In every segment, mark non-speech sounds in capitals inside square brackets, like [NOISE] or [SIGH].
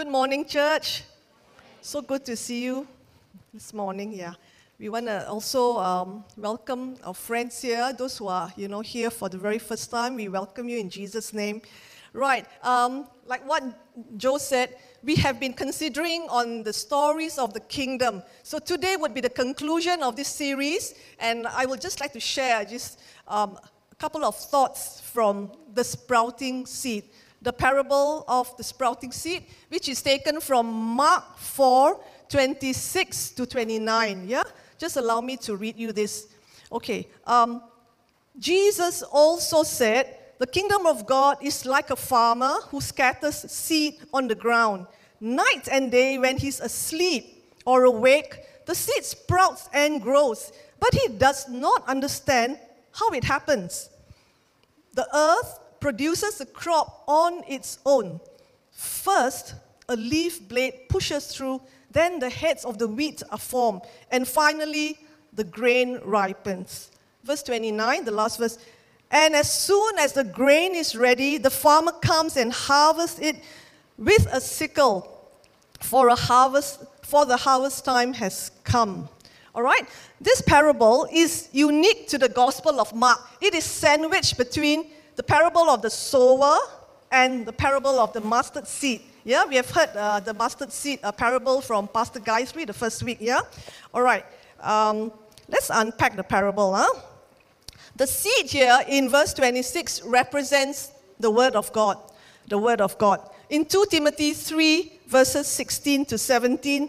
Good morning, church. So good to see you this morning. Yeah, we want to also um, welcome our friends here, those who are you know here for the very first time. We welcome you in Jesus' name. Right, um, like what Joe said, we have been considering on the stories of the kingdom. So today would be the conclusion of this series, and I would just like to share just um, a couple of thoughts from the sprouting seed the parable of the sprouting seed, which is taken from Mark 4 26 to 29. Yeah? Just allow me to read you this. Okay. Um, Jesus also said, The kingdom of God is like a farmer who scatters seed on the ground. Night and day, when he's asleep or awake, the seed sprouts and grows, but he does not understand how it happens. The earth produces a crop on its own. First, a leaf blade pushes through, then the heads of the wheat are formed, and finally, the grain ripens. Verse 29, the last verse. And as soon as the grain is ready, the farmer comes and harvests it with a sickle, for a harvest, for the harvest time has come. All right? This parable is unique to the Gospel of Mark. It is sandwiched between the parable of the sower and the parable of the mustard seed. Yeah, we have heard uh, the mustard seed uh, parable from Pastor Gayatri the first week. Yeah, all right. Um, let's unpack the parable. Huh? The seed here in verse 26 represents the word of God. The word of God. In 2 Timothy 3, verses 16 to 17,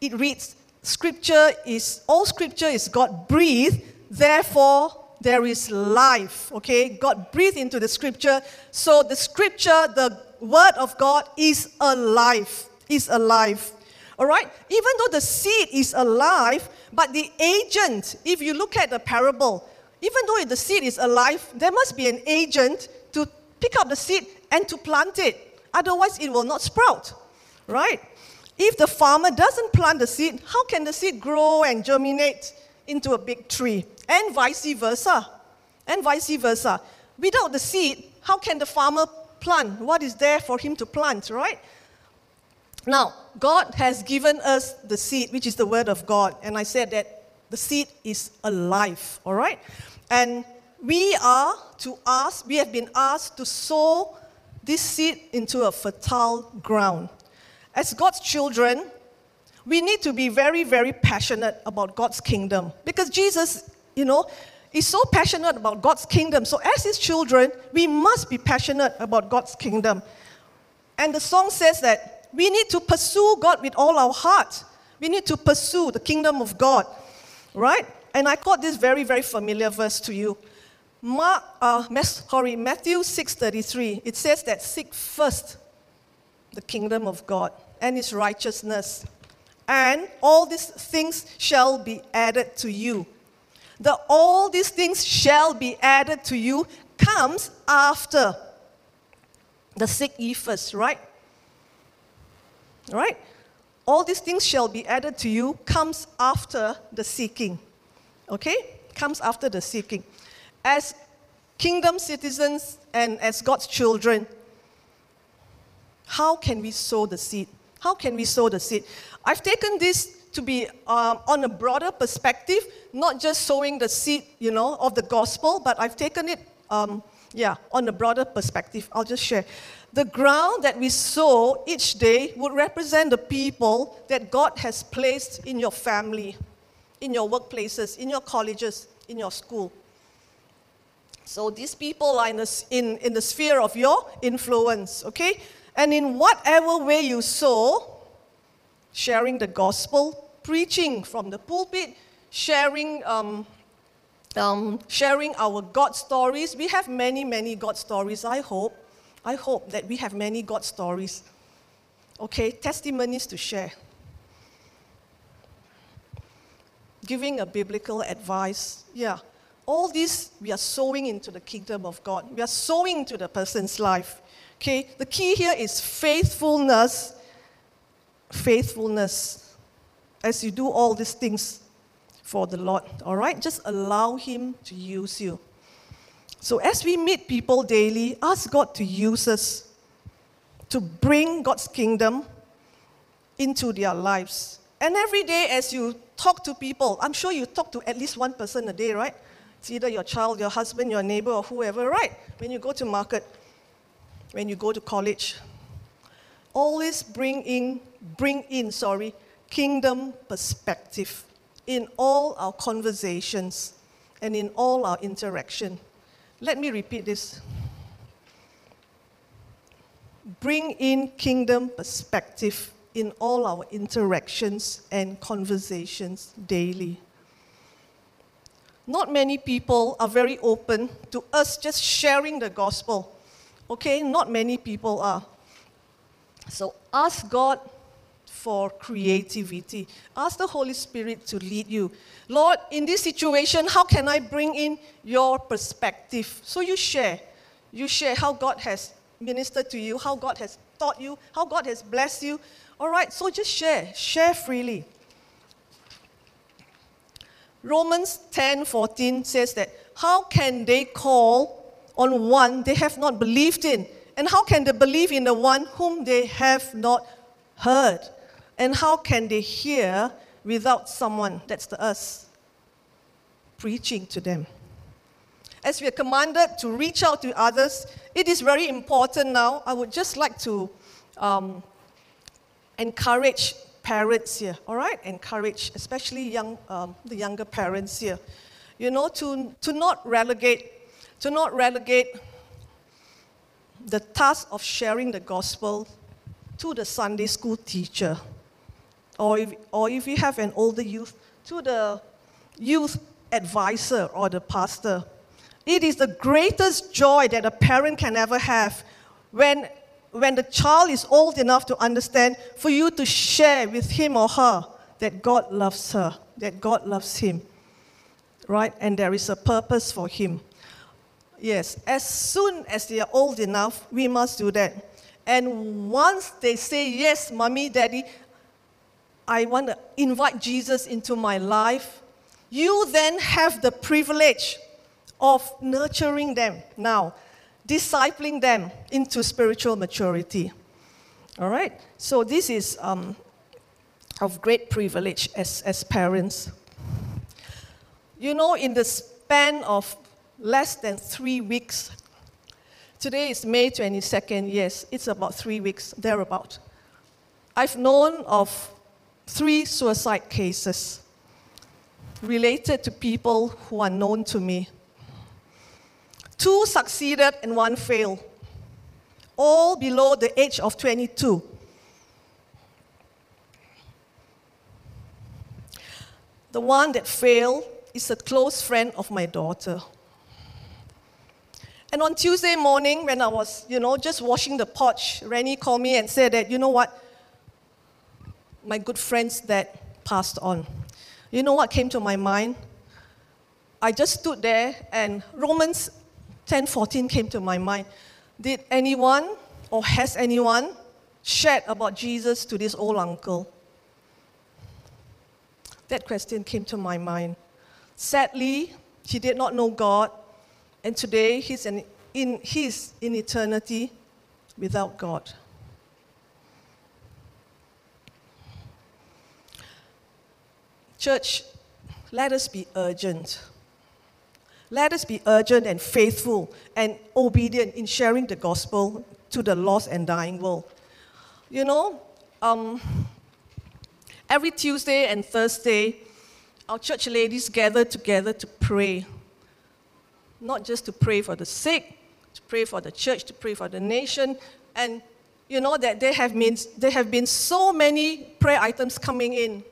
it reads, Scripture is, all scripture is God breathed, therefore there is life. Okay, God breathed into the scripture. So the scripture, the word of God, is alive. Is alive. All right? Even though the seed is alive, but the agent, if you look at the parable, even though the seed is alive, there must be an agent to pick up the seed and to plant it. Otherwise, it will not sprout. Right? If the farmer doesn't plant the seed, how can the seed grow and germinate into a big tree? and vice versa. And vice versa. Without the seed, how can the farmer plant? What is there for him to plant, right? Now, God has given us the seed, which is the word of God. And I said that the seed is alive, all right? And we are to ask, we have been asked to sow this seed into a fertile ground. As God's children, we need to be very, very passionate about God's kingdom because Jesus you know, is so passionate about God's kingdom. So, as his children, we must be passionate about God's kingdom. And the song says that we need to pursue God with all our heart. We need to pursue the kingdom of God, right? And I quote this very, very familiar verse to you. Mark, uh, sorry, Matthew 6:33. It says that seek first the kingdom of God and His righteousness, and all these things shall be added to you the all these things shall be added to you comes after the seek ye first, right? Right? All these things shall be added to you comes after the seeking. Okay? Comes after the seeking. As kingdom citizens and as God's children, how can we sow the seed? How can we sow the seed? I've taken this to be um, on a broader perspective, not just sowing the seed, you know, of the gospel, but I've taken it, um, yeah, on a broader perspective. I'll just share. The ground that we sow each day would represent the people that God has placed in your family, in your workplaces, in your colleges, in your school. So these people are in the, in, in the sphere of your influence, okay? And in whatever way you sow, sharing the gospel, preaching from the pulpit, sharing, um, um, sharing our God stories. We have many, many God stories, I hope. I hope that we have many God stories. Okay, testimonies to share. Giving a biblical advice. Yeah. All this, we are sowing into the kingdom of God. We are sowing into the person's life. Okay, the key here is faithfulness faithfulness as you do all these things for the Lord, all right? Just allow Him to use you. So as we meet people daily, ask God to use us to bring God's kingdom into their lives. And every day, as you talk to people, I'm sure you talk to at least one person a day, right? It's either your child, your husband, your neighbor, or whoever, right? When you go to market, when you go to college, always bring in, bring in, sorry, kingdom perspective in all our conversations and in all our interaction. Let me repeat this. Bring in kingdom perspective in all our interactions and conversations daily. Not many people are very open to us just sharing the gospel. Okay, not many people are. So ask God for creativity. Ask the Holy Spirit to lead you. Lord, in this situation, how can I bring in your perspective? So you share. You share how God has ministered to you, how God has taught you, how God has blessed you. All right, so just share. Share freely. Romans 10 14 says that how can they call on one they have not believed in? And how can they believe in the one whom they have not heard? And how can they hear without someone, that's the us, preaching to them? As we are commanded to reach out to others, it is very important now. I would just like to um, encourage parents here, all right? Encourage, especially young, um, the younger parents here, you know, to, to not relegate, to not relegate the task of sharing the gospel to the Sunday school teacher, or if, or if you have an older youth, to the youth advisor or the pastor. It is the greatest joy that a parent can ever have when, when the child is old enough to understand, for you to share with him or her that God loves her, that God loves him, right? And there is a purpose for him. Yes, as soon as they are old enough, we must do that. And once they say, Yes, mommy, daddy, I want to invite Jesus into my life, you then have the privilege of nurturing them now, discipling them into spiritual maturity. All right? So, this is um, of great privilege as, as parents. You know, in the span of less than three weeks. Today is May 22nd, yes, it's about three weeks, thereabout. I've known of three suicide cases related to people who are known to me. Two succeeded and one failed, all below the age of 22. The one that failed is a close friend of my daughter. And on Tuesday morning, when I was, you know, just washing the porch, Rennie called me and said that, you know what, my good friends that passed on. You know what came to my mind? I just stood there and Romans 10:14 came to my mind. Did anyone or has anyone shared about Jesus to this old uncle? That question came to my mind. Sadly, he did not know God and today, he's, an, in, he's in eternity without God. Church, let us be urgent. Let us be urgent and faithful and obedient in sharing the gospel to the lost and dying world. You know, um, every Tuesday and Thursday, our church ladies gather together to pray not just to pray for the sick, to pray for the church, to pray for the nation. And you know that there have been, there have been so many prayer items coming in.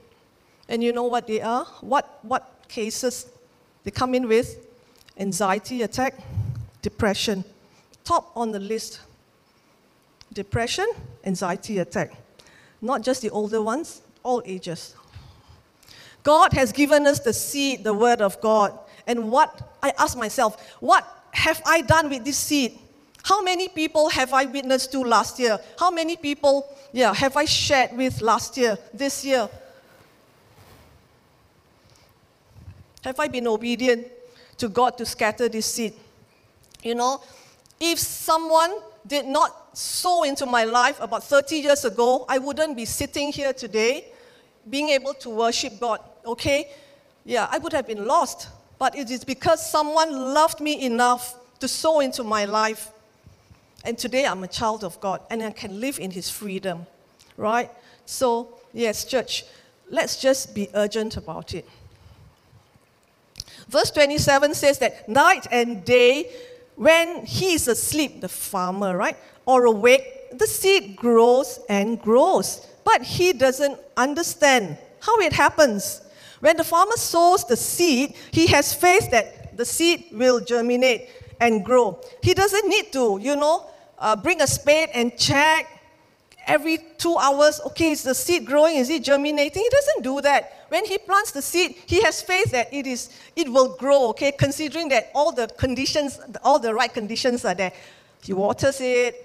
And you know what they are? What, what cases they come in with? Anxiety attack, depression. Top on the list. Depression, anxiety attack. Not just the older ones, all ages. God has given us the seed, the word of God. And what, I ask myself, what have I done with this seed? How many people have I witnessed to last year? How many people, yeah, have I shared with last year, this year? Have I been obedient to God to scatter this seed? You know, if someone did not sow into my life about 30 years ago, I wouldn't be sitting here today being able to worship God, okay? Yeah, I would have been lost. But it is because someone loved me enough to sow into my life. And today I'm a child of God and I can live in His freedom, right? So, yes, church, let's just be urgent about it. Verse 27 says that night and day, when he is asleep, the farmer, right, or awake, the seed grows and grows. But he doesn't understand how it happens. When the farmer sows the seed, he has faith that the seed will germinate and grow. He doesn't need to, you know, uh, bring a spade and check every two hours, okay, is the seed growing? Is it germinating? He doesn't do that. When he plants the seed, he has faith that it, is, it will grow, okay, considering that all the conditions, all the right conditions are there. He waters it,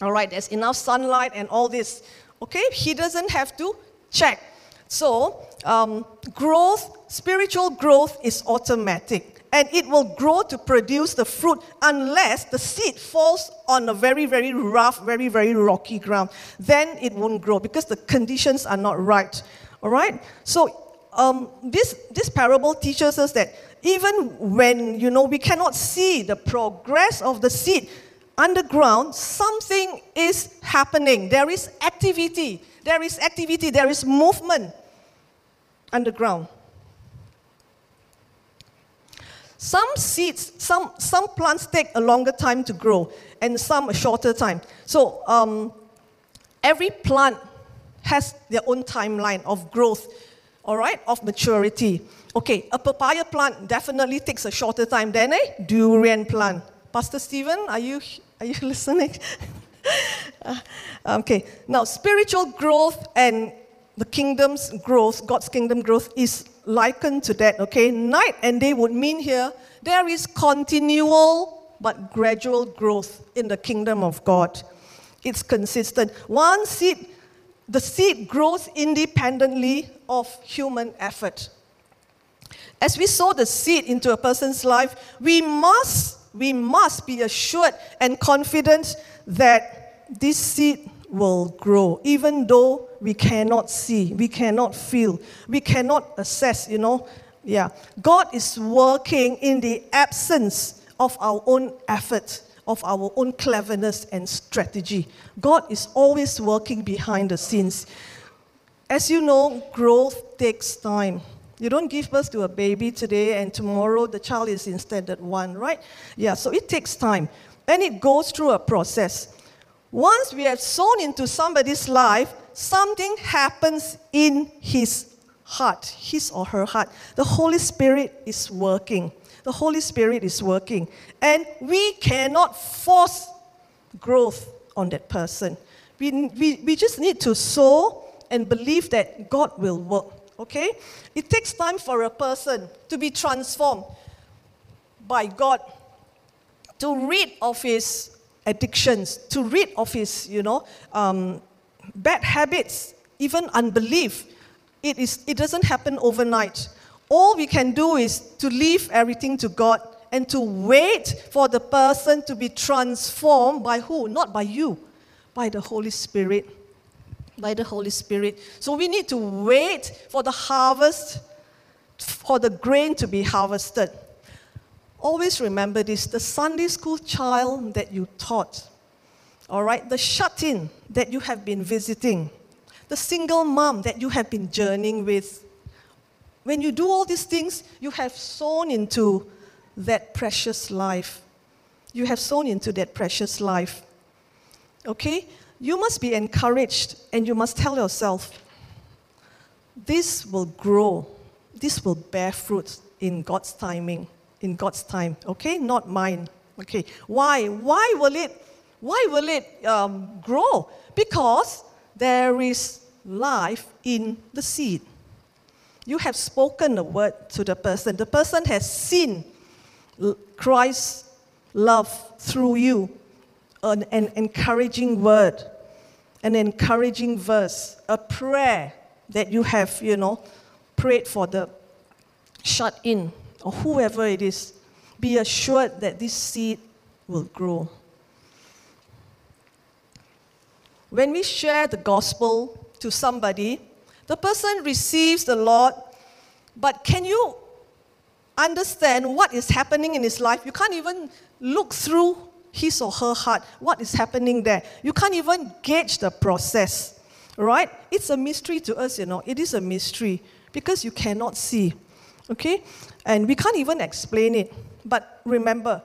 all right, there's enough sunlight and all this, okay? He doesn't have to check. So, um, growth, spiritual growth is automatic and it will grow to produce the fruit unless the seed falls on a very, very rough, very, very rocky ground. Then it won't grow because the conditions are not right. All right? So um, this, this parable teaches us that even when, you know, we cannot see the progress of the seed underground, something is happening. There is activity. There is activity. There is movement underground. Some seeds, some, some plants take a longer time to grow, and some a shorter time. So um, every plant has their own timeline of growth, all right, of maturity. Okay, a papaya plant definitely takes a shorter time than a durian plant. Pastor Stephen, are you, are you [LAUGHS] listening? uh, okay, now spiritual growth and the kingdom's growth, God's kingdom growth, is likened to that, okay? Night and day would mean here there is continual but gradual growth in the kingdom of God. It's consistent. One seed, the seed grows independently of human effort. As we sow the seed into a person's life, we must, we must be assured and confident that this seed will grow, even though we cannot see, we cannot feel, we cannot assess, you know. Yeah. God is working in the absence of our own effort, of our own cleverness and strategy. God is always working behind the scenes. As you know, growth takes time. You don't give birth to a baby today and tomorrow the child is in standard one, right? Yeah, so it takes time. And it goes through a process. Once we have sown into somebody's life, something happens in his heart, his or her heart. The Holy Spirit is working. The Holy Spirit is working. And we cannot force growth on that person. We, we, we just need to sow and believe that God will work. Okay? It takes time for a person to be transformed by God, to rid of his addictions, to rid of his, you know, um, bad habits, even unbelief. It, is, it doesn't happen overnight. All we can do is to leave everything to God and to wait for the person to be transformed by who? Not by you, by the Holy Spirit. By the Holy Spirit. So we need to wait for the harvest, for the grain to be harvested. Always remember this the Sunday school child that you taught, all right, the shut in that you have been visiting, the single mom that you have been journeying with. When you do all these things, you have sown into that precious life. You have sown into that precious life. Okay? You must be encouraged and you must tell yourself, this will grow, this will bear fruit in God's timing in God's time, okay? Not mine. Okay. Why? Why will it, why will it um, grow? Because there is life in the seed. You have spoken the word to the person. The person has seen Christ's love through you. An, an encouraging word, an encouraging verse, a prayer that you have, you know, prayed for the shut in or whoever it is, be assured that this seed will grow. when we share the gospel to somebody, the person receives the Lord, but can you understand what is happening in his life? You can't even look through his or her heart, what is happening there. You can't even gauge the process, right? It's a mystery to us, you know. It is a mystery because you cannot see, okay? And we can't even explain it. But remember,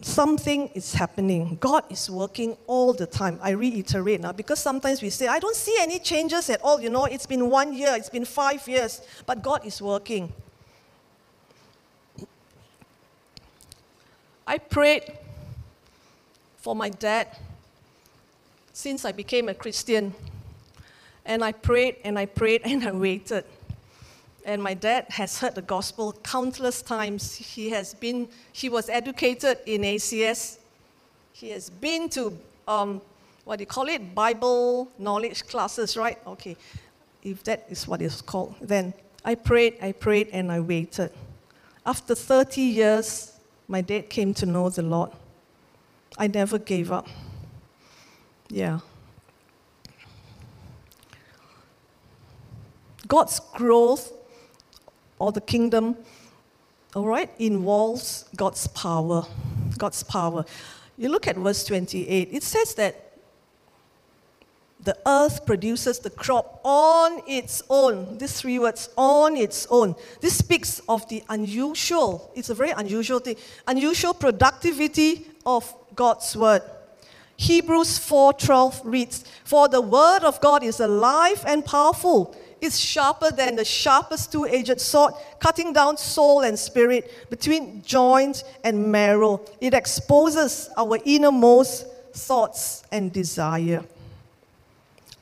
something is happening. God is working all the time. I reiterate now because sometimes we say, I don't see any changes at all. You know, it's been one year, it's been five years, but God is working. I prayed for my dad since I became a Christian. And I prayed and I prayed and I waited. And my dad has heard the gospel countless times. He has been, he was educated in ACS. He has been to, um, what do you call it, Bible knowledge classes, right? Okay, if that is what it's called. Then I prayed, I prayed, and I waited. After 30 years, my dad came to know the Lord. I never gave up. Yeah. God's growth or the kingdom, all right, involves God's power. God's power. You look at verse 28, it says that the earth produces the crop on its own. These three words, on its own. This speaks of the unusual, it's a very unusual thing, unusual productivity of God's word. Hebrews 4:12 reads, "For the word of God is alive and powerful. It's sharper than the sharpest two-edged sword, cutting down soul and spirit, between joint and marrow. It exposes our innermost thoughts and desire."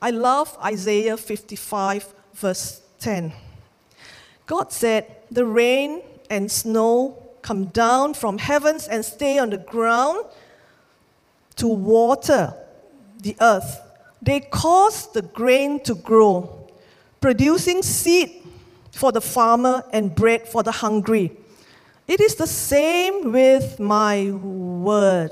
I love Isaiah 55, verse 10. God said, The rain and snow come down from heavens and stay on the ground to water the earth. They cause the grain to grow, producing seed for the farmer and bread for the hungry. It is the same with my word.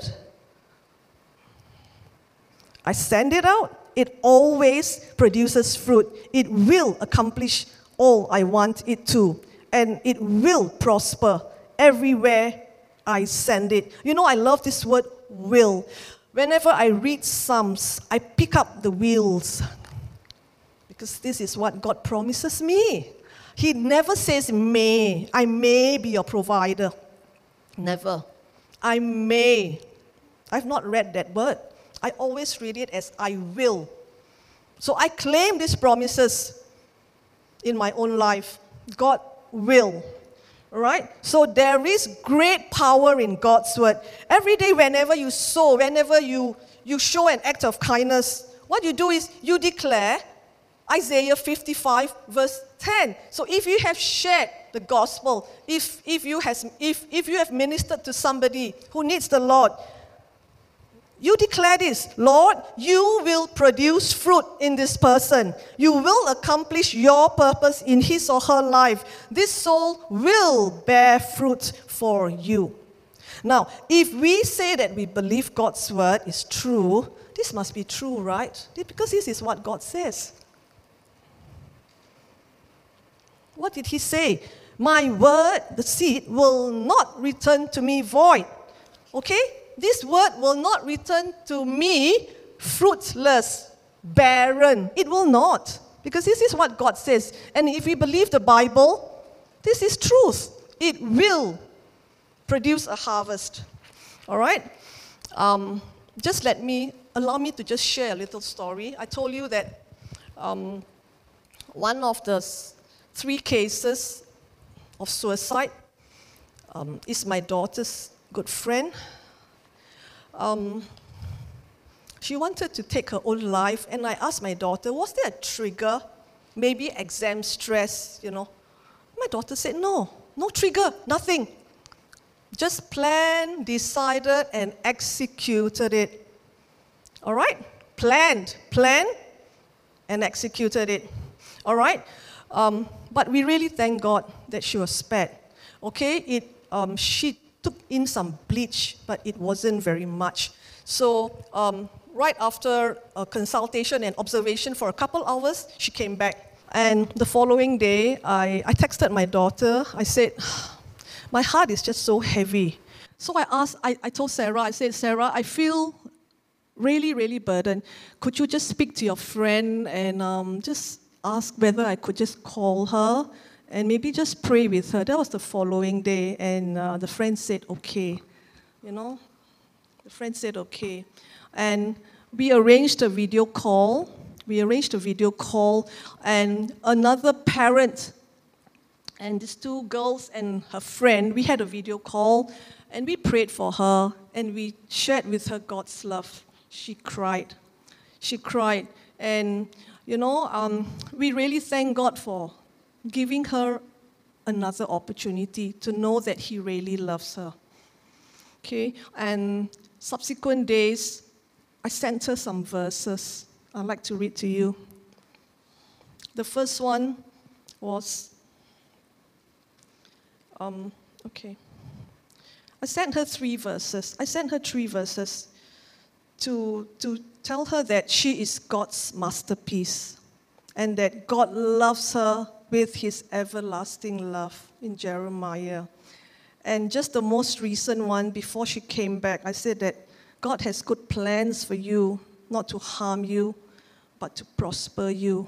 I send it out, it always produces fruit. It will accomplish all I want it to, and it will prosper everywhere I send it. You know, I love this word will. Whenever I read Psalms, I pick up the wheels because this is what God promises me. He never says, may. I may be your provider. Never. I may. I've not read that word. I always read it as I will. So I claim these promises in my own life. God will. Right? So there is great power in God's word. Every day, whenever you sow, whenever you, you show an act of kindness, what you do is you declare Isaiah 55, verse 10. So if you have shared the gospel, if, if, you, has, if, if you have ministered to somebody who needs the Lord, you declare this, Lord, you will produce fruit in this person. You will accomplish your purpose in his or her life. This soul will bear fruit for you. Now, if we say that we believe God's word is true, this must be true, right? Because this is what God says. What did he say? My word, the seed, will not return to me void. Okay? This word will not return to me fruitless, barren. It will not. Because this is what God says. And if we believe the Bible, this is truth. It will produce a harvest. All right? Um, just let me, allow me to just share a little story. I told you that um, one of the three cases of suicide um, is my daughter's good friend um, she wanted to take her own life, and I asked my daughter, was there a trigger? Maybe exam stress, you know. My daughter said, no, no trigger, nothing. Just planned, decided, and executed it. All right? Planned, planned, and executed it. All right? Um, but we really thank God that she was spared. Okay? It, um, she took in some bleach, but it wasn't very much. So um, right after a consultation and observation for a couple hours, she came back. And the following day, I, I texted my daughter. I said, [SIGHS] My heart is just so heavy. So I asked, I, I told Sarah, I said, Sarah, I feel really, really burdened. Could you just speak to your friend and um, just ask whether I could just call her and maybe just pray with her? That was the following day, and uh, the friend said, okay. You know, the friend said, okay. And we arranged a video call. We arranged a video call, and another parent and these two girls and her friend, we had a video call, and we prayed for her, and we shared with her God's love. She cried. She cried. And, you know, um, we really thank God for giving her another opportunity to know that He really loves her. Okay, and subsequent days, I sent her some verses I'd like to read to you. The first one was, um, okay. I sent her three verses. I sent her three verses to, to tell her that she is God's masterpiece and that God loves her with his everlasting love in Jeremiah. And just the most recent one, before she came back, I said that God has good plans for you, not to harm you, but to prosper you.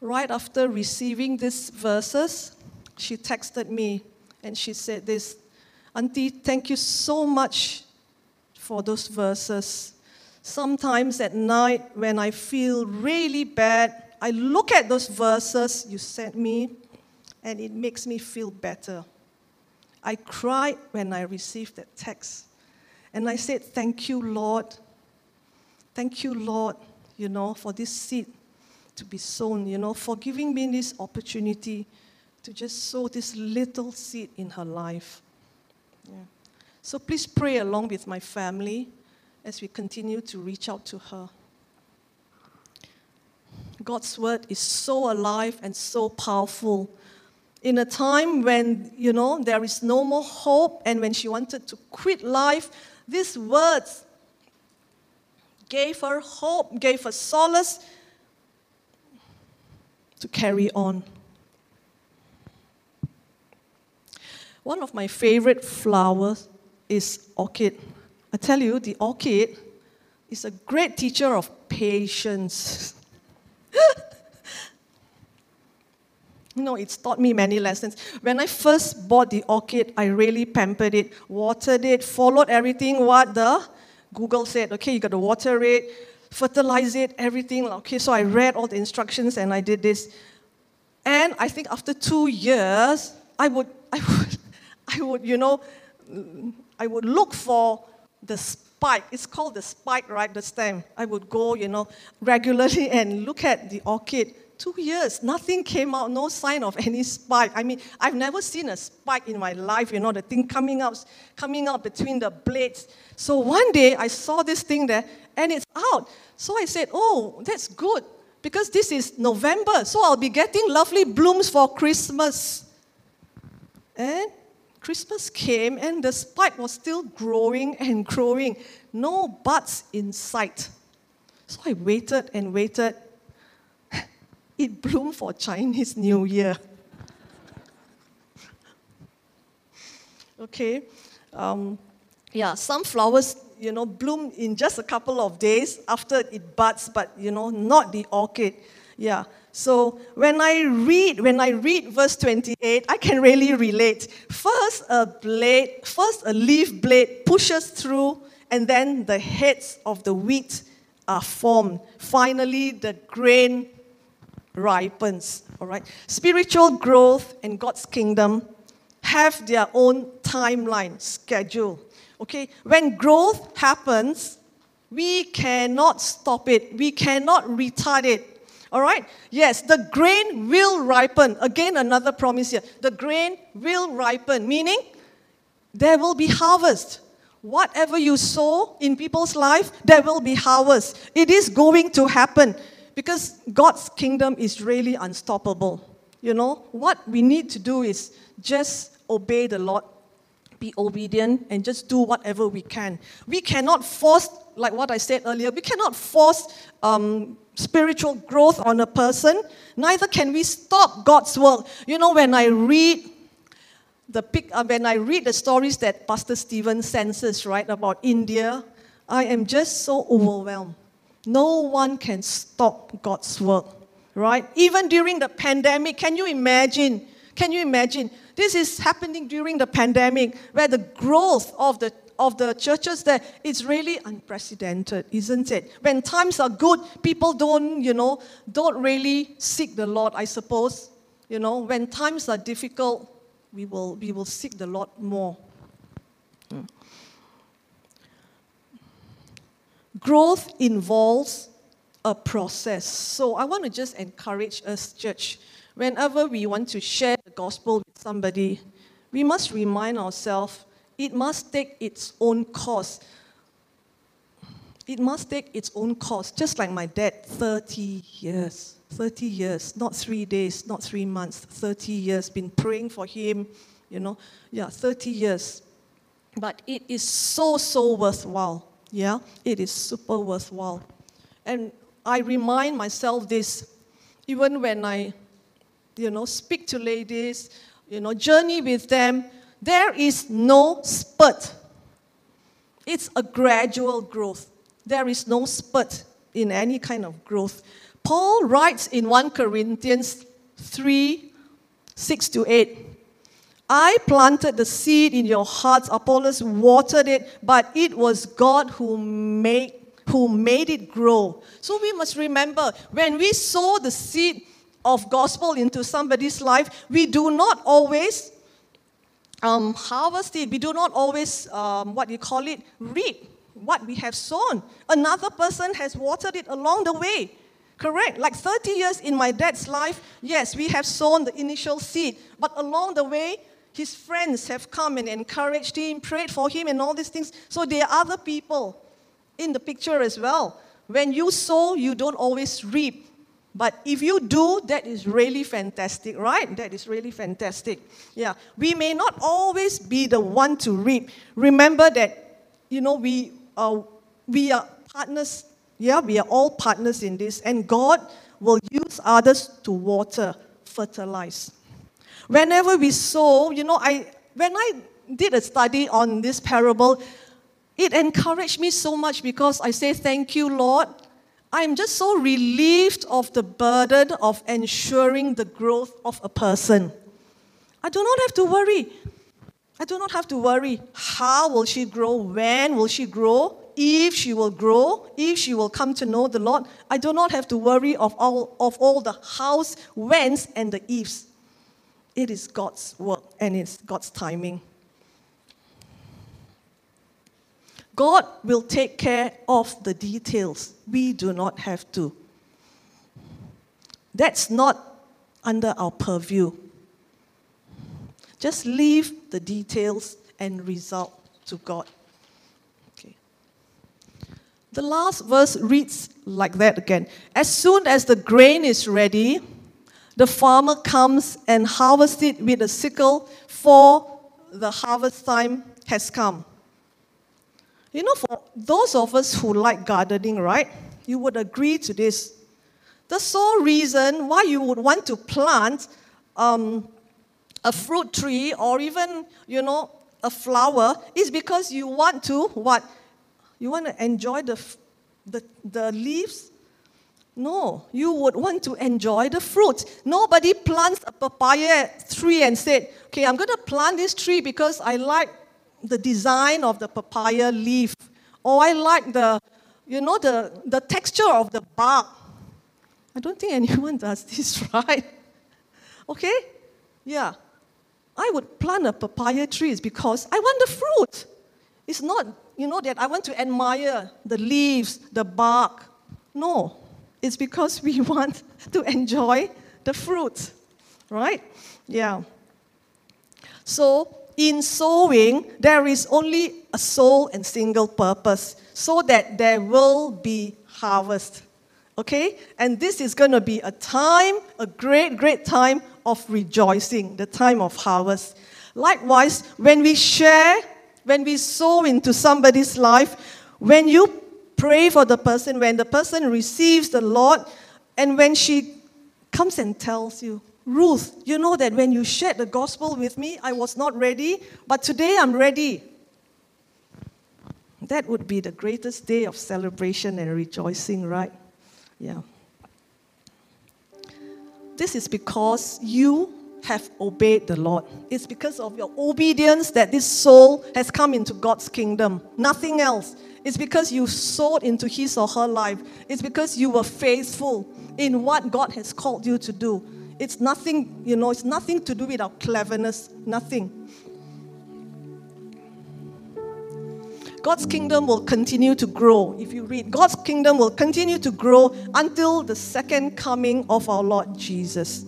Right after receiving these verses, she texted me and she said this Auntie, thank you so much for those verses. Sometimes at night, when I feel really bad, I look at those verses you sent me and it makes me feel better. I cried when I received that text. And I said, Thank you, Lord. Thank you, Lord, you know, for this seed to be sown, you know, for giving me this opportunity to just sow this little seed in her life. Yeah. So please pray along with my family as we continue to reach out to her. God's word is so alive and so powerful. In a time when, you know, there is no more hope and when she wanted to quit life, these words gave her hope, gave her solace to carry on. One of my favorite flowers is orchid. I tell you, the orchid is a great teacher of patience. [LAUGHS] [LAUGHS] No, it's taught me many lessons. When I first bought the orchid, I really pampered it, watered it, followed everything what the Google said. Okay, you got to water it, fertilize it, everything. Okay, so I read all the instructions and I did this. And I think after two years, I would, [LAUGHS] I would, I would, you know, I would look for the spike. It's called the spike, right? The stem. I would go, you know, regularly and look at the orchid Two years, nothing came out, no sign of any spike. I mean, I've never seen a spike in my life, you know, the thing coming out, coming out between the blades. So one day I saw this thing there and it's out. So I said, Oh, that's good because this is November, so I'll be getting lovely blooms for Christmas. And Christmas came and the spike was still growing and growing, no buds in sight. So I waited and waited [LAUGHS] it bloomed for Chinese New Year. [LAUGHS] okay, um, yeah, some flowers, you know, bloom in just a couple of days after it buds, but you know, not the orchid. Yeah. So when I read, when I read verse 28, I can really relate. First a blade, first a leaf blade pushes through, and then the heads of the wheat are formed. Finally, the grain ripens. All right? Spiritual growth and God's kingdom have their own timeline, schedule. Okay? When growth happens, we cannot stop it, we cannot retard it. All right? Yes, the grain will ripen. Again, another promise here. The grain will ripen, meaning there will be harvest. Whatever you sow in people's life, there will be harvest. It is going to happen because God's kingdom is really unstoppable. You know, what we need to do is just obey the Lord, be obedient and just do whatever we can. We cannot force, like what I said earlier, we cannot force um, spiritual growth on a person. Neither can we stop God's work. You know, when I read the uh, when I read the stories that Pastor Stephen senses, right, about India, I am just so overwhelmed. No one can stop God's work, right? Even during the pandemic, can you imagine? Can you imagine? This is happening during the pandemic where the growth of the of the churches there is really unprecedented, isn't it? When times are good, people don't, you know, don't really seek the Lord, I suppose. You know, when times are difficult, we will, we will seek the Lord more. Hmm. Growth involves a process. So I want to just encourage us, church, whenever we want to share the gospel with somebody, we must remind ourselves it must take its own course. It must take its own course, just like my dad, 30 years. 30 years, not three days, not three months, 30 years, been praying for him, you know. Yeah, 30 years. But it is so, so worthwhile. Yeah, it is super worthwhile. And I remind myself this even when I, you know, speak to ladies, you know, journey with them, there is no spurt. It's a gradual growth. There is no spurt in any kind of growth. Paul writes in 1 Corinthians 3 6 to 8. I planted the seed in your hearts, Apollos watered it, but it was God who made, who made it grow. So we must remember when we sow the seed of gospel into somebody's life, we do not always um, harvest it. We do not always, um, what you call it, reap what we have sown. Another person has watered it along the way. Correct. Like 30 years in my dad's life, yes, we have sown the initial seed. But along the way, his friends have come and encouraged him, prayed for him, and all these things. So there are other people in the picture as well. When you sow, you don't always reap. But if you do, that is really fantastic, right? That is really fantastic. Yeah. We may not always be the one to reap. Remember that, you know, we, uh, we are partners. Yeah, we are all partners in this. And God will use others to water, fertilize. Whenever we sow, you know, I, when I did a study on this parable, it encouraged me so much because I say, Thank you, Lord I'm just so relieved of the burden of ensuring the growth of a person. I do not have to worry. I do not have to worry. How will she grow? When will she grow? If she will grow, if she will come to know the Lord, I do not have to worry of all, of all the hows, whens, and the ifs. It is God's work and it's God's timing. God will take care of the details. We do not have to. That's not under our purview. Just leave the details and result to God. Okay. The last verse reads like that again. As soon as the grain is ready, the farmer comes and harvests it with a sickle, for the harvest time has come. You know, for those of us who like gardening, right, you would agree to this. The sole reason why you would want to plant um, a fruit tree or even, you know, a flower is because you want to what? You want to enjoy the, the, the leaves? No, you would want to enjoy the fruit. Nobody plants a papaya tree and said, okay, I'm going to plant this tree because I like the design of the papaya leaf, or I like the, you know, the, the texture of the bark. I don't think [LAUGHS] anyone does this, [LAUGHS] right? Okay? Yeah. I would plant a papaya tree because I want the fruit. It's not, you know, that I want to admire the leaves, the bark. No. It's because we [LAUGHS] want to enjoy the fruit, right? Yeah. So in sowing, there is only a sole and single purpose, so that there will be harvest. Okay? And this is going to be a time, a great, great time of rejoicing, the time of harvest. Likewise, when we share, when we sow into somebody's life, when you pray for the person, when the person receives the Lord, and when she comes and tells you, Ruth, you know that when you shared the gospel with me, I was not ready, but today I'm ready. That would be the greatest day of celebration and rejoicing, right? Yeah. This is because you have obeyed the Lord. It's because of your obedience that this soul has come into God's kingdom. Nothing else. It's because you sowed into his or her life. It's because you were faithful in what God has called you to do. It's nothing, you know, it's nothing to do with our cleverness. Nothing. God's kingdom will continue to grow. If you read, God's kingdom will continue to grow until the second coming of our Lord Jesus.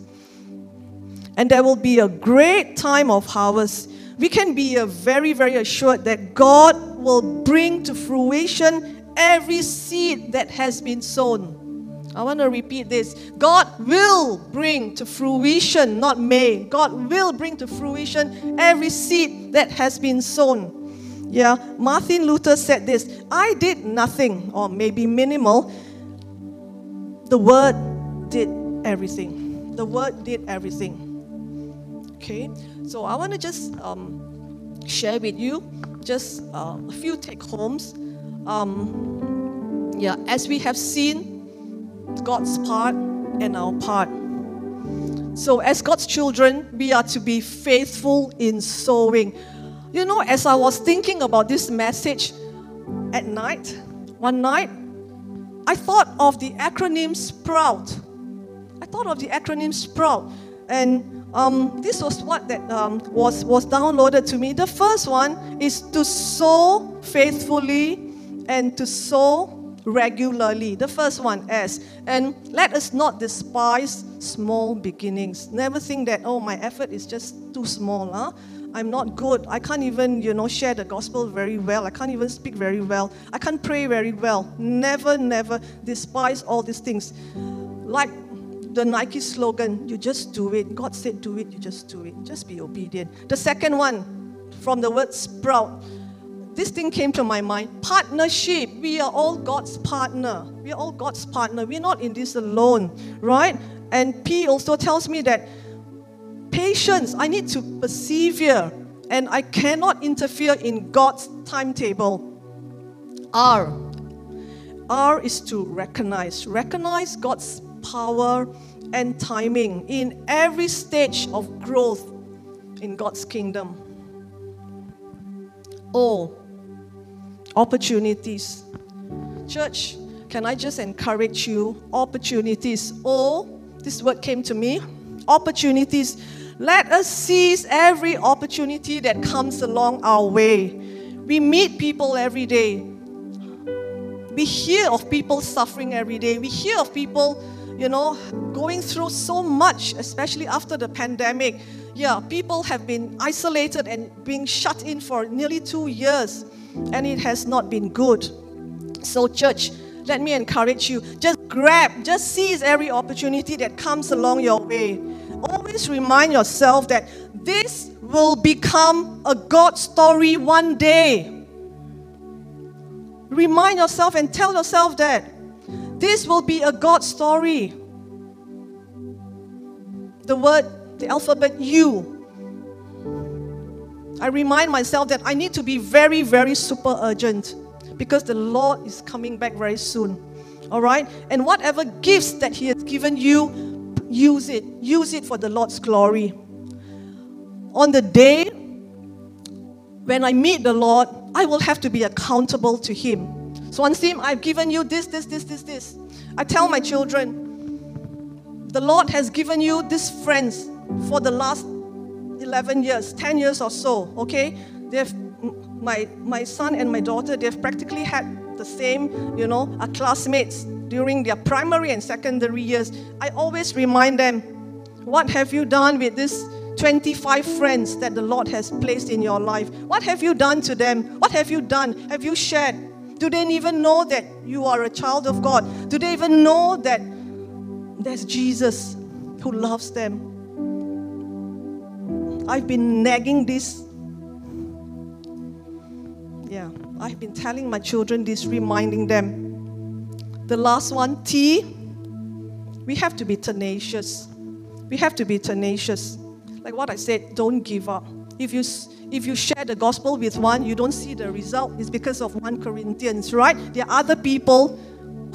And there will be a great time of harvest. We can be very, very assured that God will bring to fruition every seed that has been sown. I want to repeat this. God will bring to fruition, not may. God will bring to fruition every seed that has been sown. Yeah, Martin Luther said this I did nothing, or maybe minimal. The Word did everything. The Word did everything. Okay, so I want to just um, share with you just uh, a few take homes. Um, yeah, as we have seen God's part and our part. So, as God's children, we are to be faithful in sowing. You know, as I was thinking about this message at night, one night, I thought of the acronym SPROUT. I thought of the acronym SPROUT. And um, this was what that um, was, was downloaded to me. The first one is to sow faithfully and to sow regularly. The first one is, and let us not despise small beginnings. Never think that, oh, my effort is just too small. Huh? I'm not good. I can't even, you know, share the gospel very well. I can't even speak very well. I can't pray very well. Never, never despise all these things. Like the Nike slogan, you just do it. God said do it, you just do it. Just be obedient. The second one, from the word sprout, this thing came to my mind partnership. We are all God's partner. We are all God's partner. We're not in this alone, right? And P also tells me that patience. I need to persevere and I cannot interfere in God's timetable. R. R is to recognize. Recognize God's power and timing in every stage of growth in God's kingdom. O. Opportunities. Church, can I just encourage you? Opportunities. O, this word came to me. Opportunities let us seize every opportunity that comes along our way. We meet people every day. We hear of people suffering every day. We hear of people, you know, going through so much, especially after the pandemic. Yeah, people have been isolated and being shut in for nearly two years, and it has not been good. So, church, let me encourage you just grab, just seize every opportunity that comes along your way always remind yourself that this will become a God story one day. Remind yourself and tell yourself that this will be a God story. The word, the alphabet U. I remind myself that I need to be very, very super urgent because the Lord is coming back very soon. All right? And whatever gifts that He has given you, use it. Use it for the Lord's glory. On the day when I meet the Lord, I will have to be accountable to Him. Swansim, I've given you this, this, this, this, this. I tell my children, the Lord has given you these friends for the last 11 years, 10 years or so, okay? They've, my, my son and my daughter, they've practically had the same, you know, classmates during their primary and secondary years, I always remind them, what have you done with these 25 friends that the Lord has placed in your life? What have you done to them? What have you done? Have you shared? Do they even know that you are a child of God? Do they even know that there's Jesus who loves them? I've been nagging this. Yeah, I've been telling my children this, reminding them. The last one, T, we have to be tenacious. We have to be tenacious. Like what I said, don't give up. If you, if you share the gospel with one, you don't see the result, it's because of 1 Corinthians, right? There are other people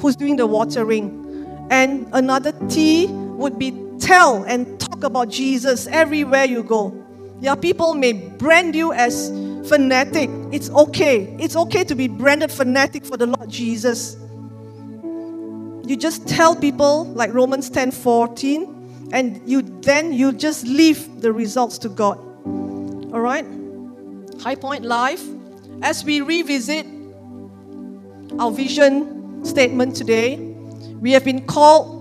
who's doing the watering. And another T would be tell and talk about Jesus everywhere you go. Yeah, people may brand you as fanatic. It's okay. It's okay to be branded fanatic for the Lord Jesus. You just tell people like Romans 10 14, and you then you just leave the results to God. All right? High Point Live, as we revisit our vision statement today, we have been called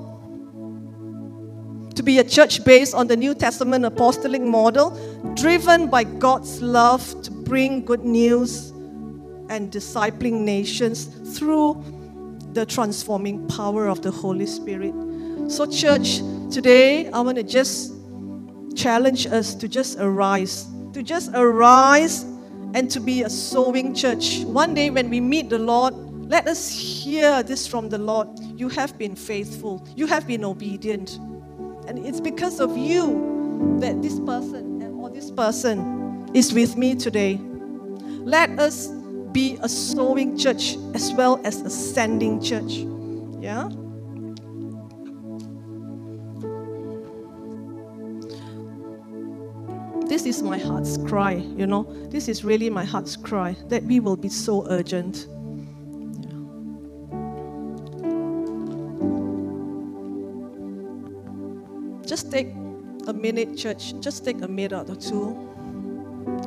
to be a church based on the New Testament apostolic model, driven by God's love to bring good news and discipling nations through the transforming power of the Holy Spirit. So, church, today I want to just challenge us to just arise to just arise and to be a sowing church. One day when we meet the Lord, let us hear this from the Lord. You have been faithful, you have been obedient. And it's because of you that this person or this person is with me today. Let us be a sowing church as well as a sending church. Yeah? this is my heart's cry, you know. This is really my heart's cry that we will be so urgent. Just take a minute, church. Just take a minute or two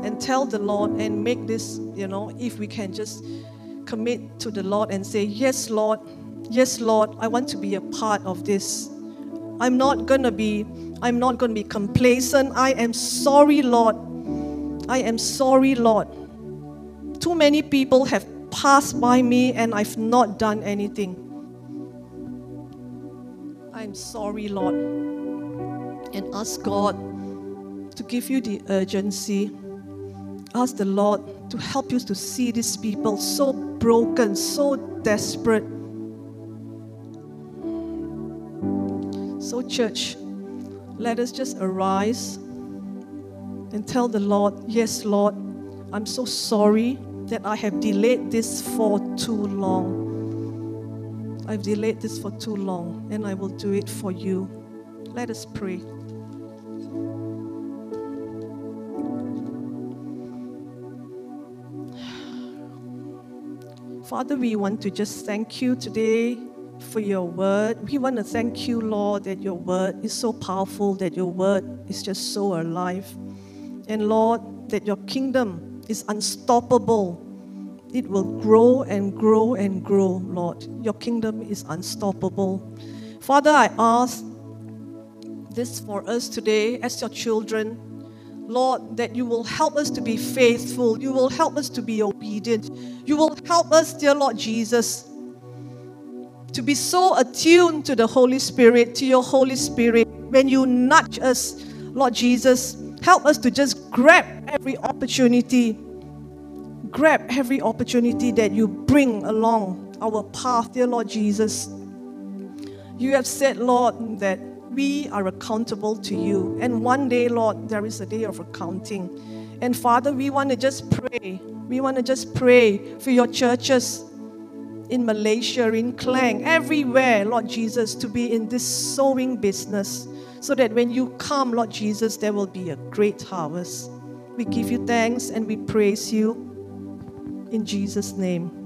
and tell the Lord and make this, you know, if we can just commit to the Lord and say, Yes, Lord. Yes, Lord, I want to be a part of this. I'm not to be I'm not to be complacent. I am sorry, Lord. I am sorry, Lord. Too many people have passed by me and I've not done anything. I'm sorry, Lord. And ask God to give you the urgency. Ask the Lord to help you to see these people so broken, so desperate. So, church, let us just arise and tell the Lord, Yes, Lord, I'm so sorry that I have delayed this for too long. I've delayed this for too long, and I will do it for you. Let us pray. Father, we want to just thank you today for your word. We want to thank you, Lord, that your word is so powerful, that your word is just so alive. And Lord, that your kingdom is unstoppable. It will grow and grow and grow, Lord. Your kingdom is unstoppable. Father, I ask this for us today as your children. Lord, that you will help us to be faithful. You will help us to be obedient. You will help us, dear Lord Jesus, to be so attuned to the Holy Spirit, to your Holy Spirit. When you nudge us, Lord Jesus, help us to just grab every opportunity. Grab every opportunity that you bring along our path, dear Lord Jesus. You have said, Lord, that we are accountable to you. And one day, Lord, there is a day of accounting. And Father, we want to just pray. We want to just pray for your churches in Malaysia, in Klang, everywhere, Lord Jesus, to be in this sowing business so that when you come, Lord Jesus, there will be a great harvest. We give you thanks and we praise you in Jesus' name.